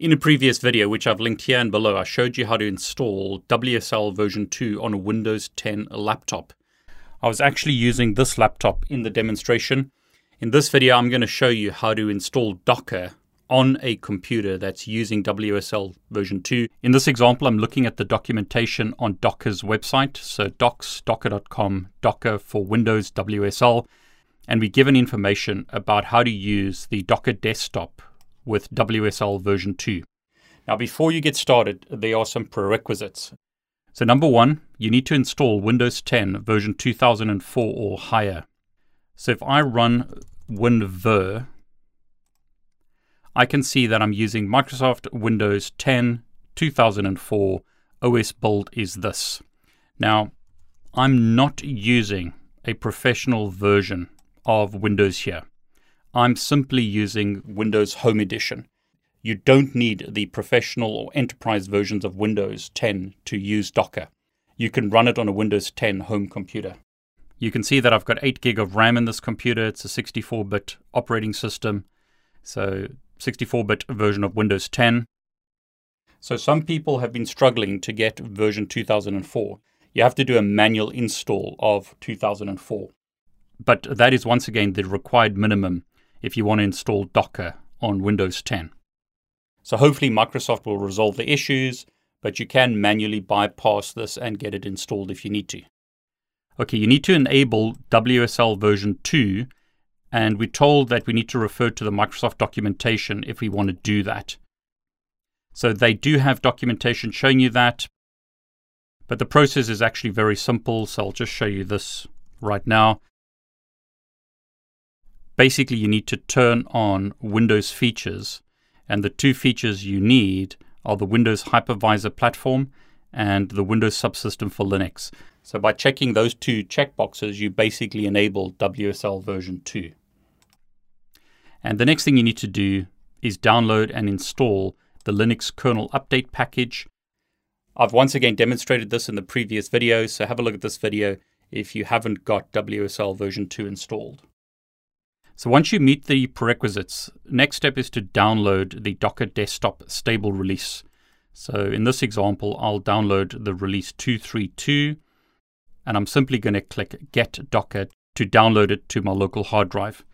In a previous video, which I've linked here and below, I showed you how to install WSL version 2 on a Windows 10 laptop. I was actually using this laptop in the demonstration. In this video, I'm going to show you how to install Docker on a computer that's using WSL version 2. In this example, I'm looking at the documentation on Docker's website. So docs.docker.com, Docker for Windows WSL. And we're given information about how to use the Docker desktop with WSL version 2. Now, before you get started, there are some prerequisites. So, number one, you need to install Windows 10 version 2004 or higher. So, if I run WinVer, I can see that I'm using Microsoft Windows 10 2004. OS build is this. Now, I'm not using a professional version of Windows here. I'm simply using Windows Home Edition. You don't need the professional or enterprise versions of Windows 10 to use Docker. You can run it on a Windows 10 home computer. You can see that I've got 8 gig of RAM in this computer. It's a 64 bit operating system, so 64 bit version of Windows 10. So some people have been struggling to get version 2004. You have to do a manual install of 2004. But that is once again the required minimum if you want to install Docker on Windows 10. So hopefully Microsoft will resolve the issues, but you can manually bypass this and get it installed if you need to. Okay, you need to enable WSL version 2, and we're told that we need to refer to the Microsoft documentation if we want to do that. So they do have documentation showing you that, but the process is actually very simple, so I'll just show you this right now. Basically, you need to turn on Windows features, and the two features you need are the Windows Hypervisor platform and the Windows subsystem for Linux. So, by checking those two checkboxes, you basically enable WSL version 2. And the next thing you need to do is download and install the Linux kernel update package. I've once again demonstrated this in the previous video, so have a look at this video if you haven't got WSL version 2 installed. So once you meet the prerequisites, next step is to download the Docker Desktop stable release. So in this example, I'll download the release 232, and I'm simply going to click Get Docker to download it to my local hard drive.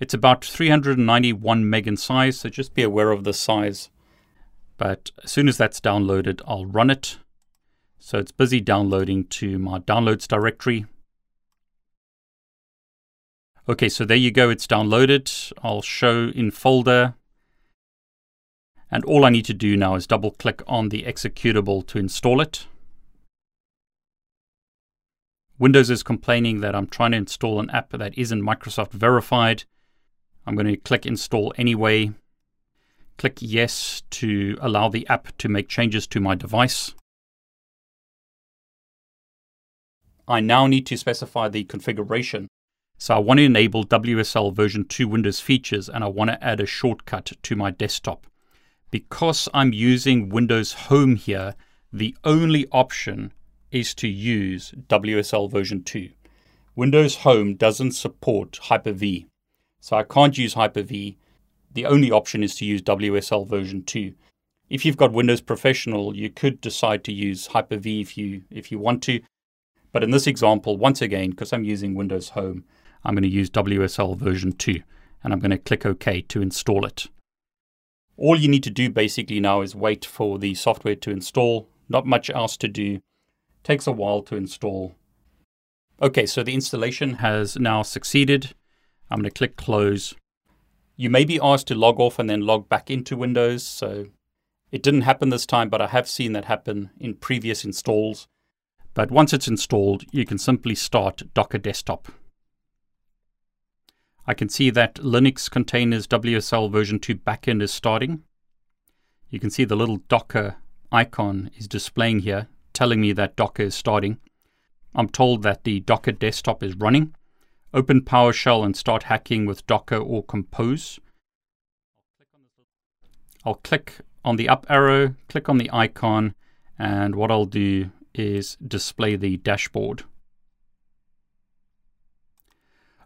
It's about 391 meg in size, so just be aware of the size. But as soon as that's downloaded, I'll run it. So it's busy downloading to my downloads directory. Okay, so there you go, it's downloaded. I'll show in folder. And all I need to do now is double click on the executable to install it. Windows is complaining that I'm trying to install an app that isn't Microsoft verified. I'm going to click install anyway. Click yes to allow the app to make changes to my device. I now need to specify the configuration so I want to enable WSL version 2 Windows features and I want to add a shortcut to my desktop. Because I'm using Windows Home here, the only option is to use WSL version 2. Windows Home doesn't support Hyper-V, so I can't use Hyper-V. The only option is to use WSL version 2. If you've got Windows Professional, you could decide to use Hyper-V if you if you want to. But in this example, once again, because I'm using Windows Home, I'm going to use WSL version 2 and I'm going to click OK to install it. All you need to do basically now is wait for the software to install. Not much else to do. Takes a while to install. Okay, so the installation has now succeeded. I'm going to click close. You may be asked to log off and then log back into Windows. So it didn't happen this time, but I have seen that happen in previous installs. But once it's installed, you can simply start Docker Desktop. I can see that Linux containers WSL version 2 backend is starting. You can see the little Docker icon is displaying here, telling me that Docker is starting. I'm told that the Docker desktop is running. Open PowerShell and start hacking with Docker or Compose. I'll click on the up arrow, click on the icon, and what I'll do is display the dashboard.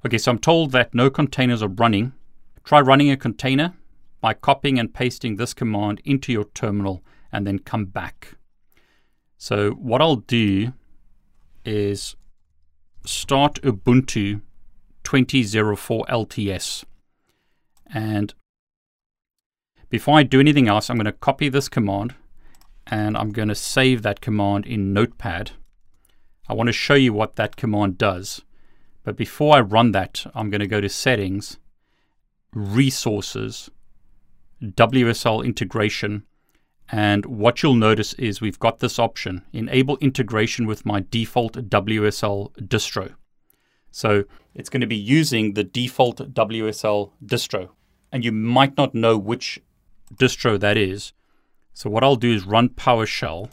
Okay, so I'm told that no containers are running. Try running a container by copying and pasting this command into your terminal and then come back. So what I'll do is start Ubuntu 2004 LTS. And before I do anything else, I'm going to copy this command and I'm going to save that command in Notepad. I want to show you what that command does. But before I run that, I'm going to go to Settings, Resources, WSL Integration, and what you'll notice is we've got this option, Enable Integration with my default WSL distro. So it's going to be using the default WSL distro. And you might not know which distro that is. So what I'll do is run PowerShell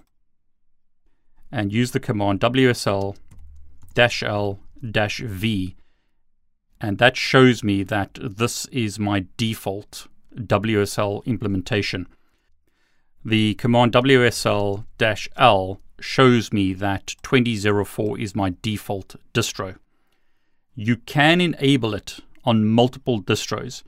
and use the command WSL L v, and that shows me that this is my default WSL implementation. The command WSL-L shows me that 2004 is my default distro. You can enable it on multiple distros.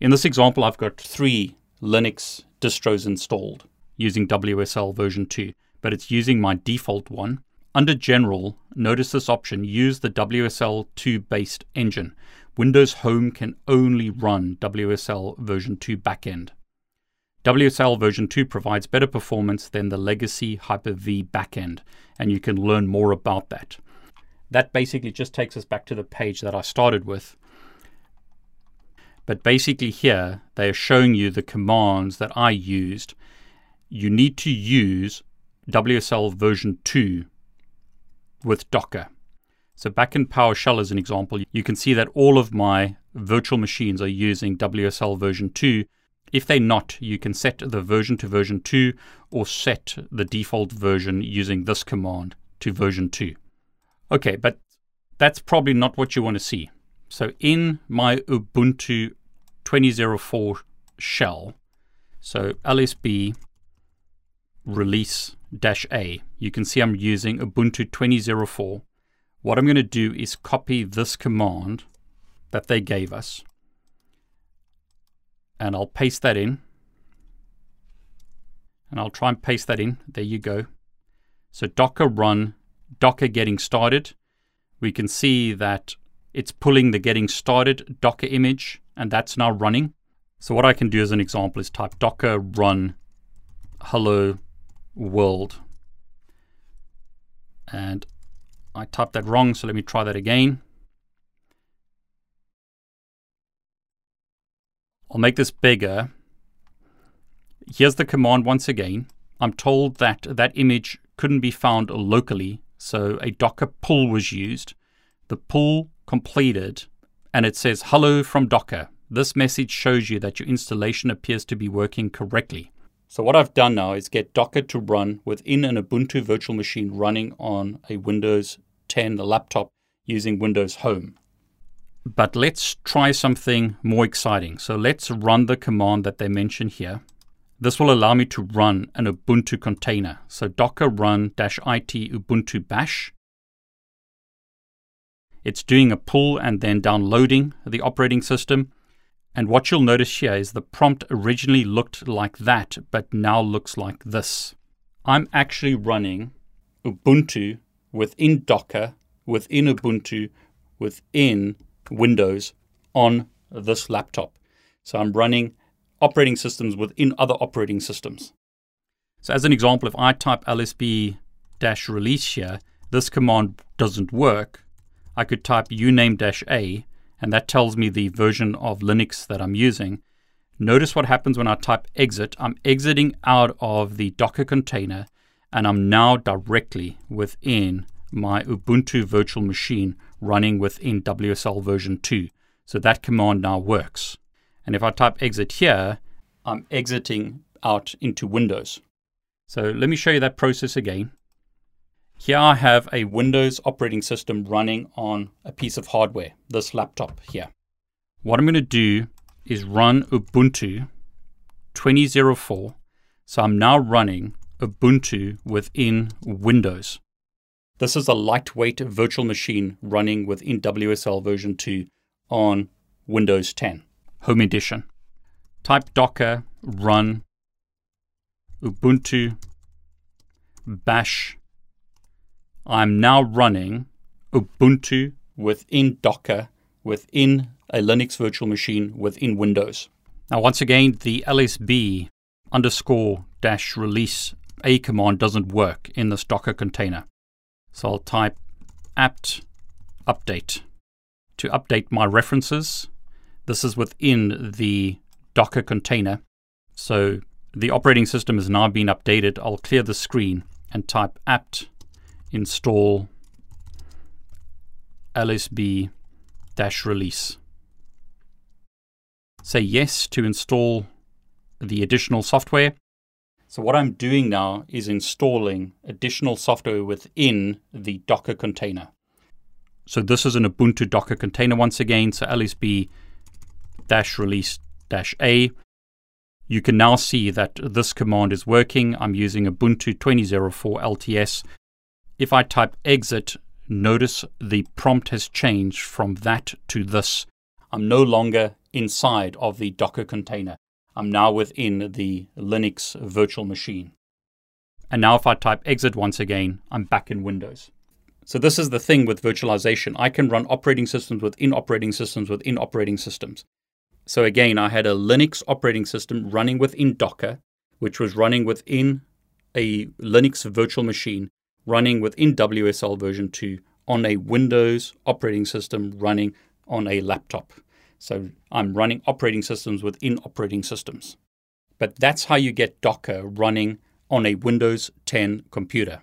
In this example, I've got three Linux distros installed using WSL version 2, but it's using my default one. Under General, notice this option use the WSL2 based engine. Windows Home can only run WSL version 2 backend. WSL version 2 provides better performance than the legacy Hyper-V backend, and you can learn more about that. That basically just takes us back to the page that I started with. But basically, here they are showing you the commands that I used. You need to use WSL version 2 with Docker. So back in PowerShell as an example, you can see that all of my virtual machines are using WSL version 2. If they're not, you can set the version to version 2 or set the default version using this command to version 2. Okay, but that's probably not what you want to see. So in my Ubuntu 2004 shell, so lsb release A, you can see I'm using Ubuntu 2004. What I'm going to do is copy this command that they gave us. And I'll paste that in. And I'll try and paste that in. There you go. So docker run, docker getting started. We can see that it's pulling the getting started docker image, and that's now running. So what I can do as an example is type docker run hello world. And I typed that wrong, so let me try that again. I'll make this bigger. Here's the command once again. I'm told that that image couldn't be found locally, so a Docker pull was used. The pull completed, and it says, Hello from Docker. This message shows you that your installation appears to be working correctly. So what I've done now is get Docker to run within an Ubuntu virtual machine running on a Windows 10 laptop using Windows Home. But let's try something more exciting. So let's run the command that they mention here. This will allow me to run an Ubuntu container. So docker run-it ubuntu bash. It's doing a pull and then downloading the operating system. And what you'll notice here is the prompt originally looked like that, but now looks like this. I'm actually running Ubuntu within Docker, within Ubuntu, within Windows on this laptop. So I'm running operating systems within other operating systems. So as an example, if I type lsb release here, this command doesn't work. I could type uname a and that tells me the version of Linux that I'm using. Notice what happens when I type exit. I'm exiting out of the Docker container and I'm now directly within my Ubuntu virtual machine running within WSL version 2. So that command now works. And if I type exit here, I'm exiting out into Windows. So let me show you that process again. Here I have a Windows operating system running on a piece of hardware, this laptop here. What I'm going to do is run Ubuntu 2004. So I'm now running Ubuntu within Windows. This is a lightweight virtual machine running within WSL version 2 on Windows 10 Home Edition. Type docker run Ubuntu bash. I'm now running Ubuntu within Docker within a Linux virtual machine within Windows. Now, once again, the lsb underscore dash release a command doesn't work in this Docker container. So I'll type apt update to update my references. This is within the Docker container. So the operating system has now been updated. I'll clear the screen and type apt install lsb-release. Say yes to install the additional software. So what I'm doing now is installing additional software within the Docker container. So this is an Ubuntu Docker container once again. So lsb-release-a. You can now see that this command is working. I'm using Ubuntu 2004 LTS. If I type exit, notice the prompt has changed from that to this. I'm no longer inside of the Docker container. I'm now within the Linux virtual machine. And now if I type exit once again, I'm back in Windows. So this is the thing with virtualization. I can run operating systems within operating systems within operating systems. So again, I had a Linux operating system running within Docker, which was running within a Linux virtual machine, running within WSL version 2 on a Windows operating system running on a laptop. So I'm running operating systems within operating systems. But that's how you get Docker running on a Windows 10 computer.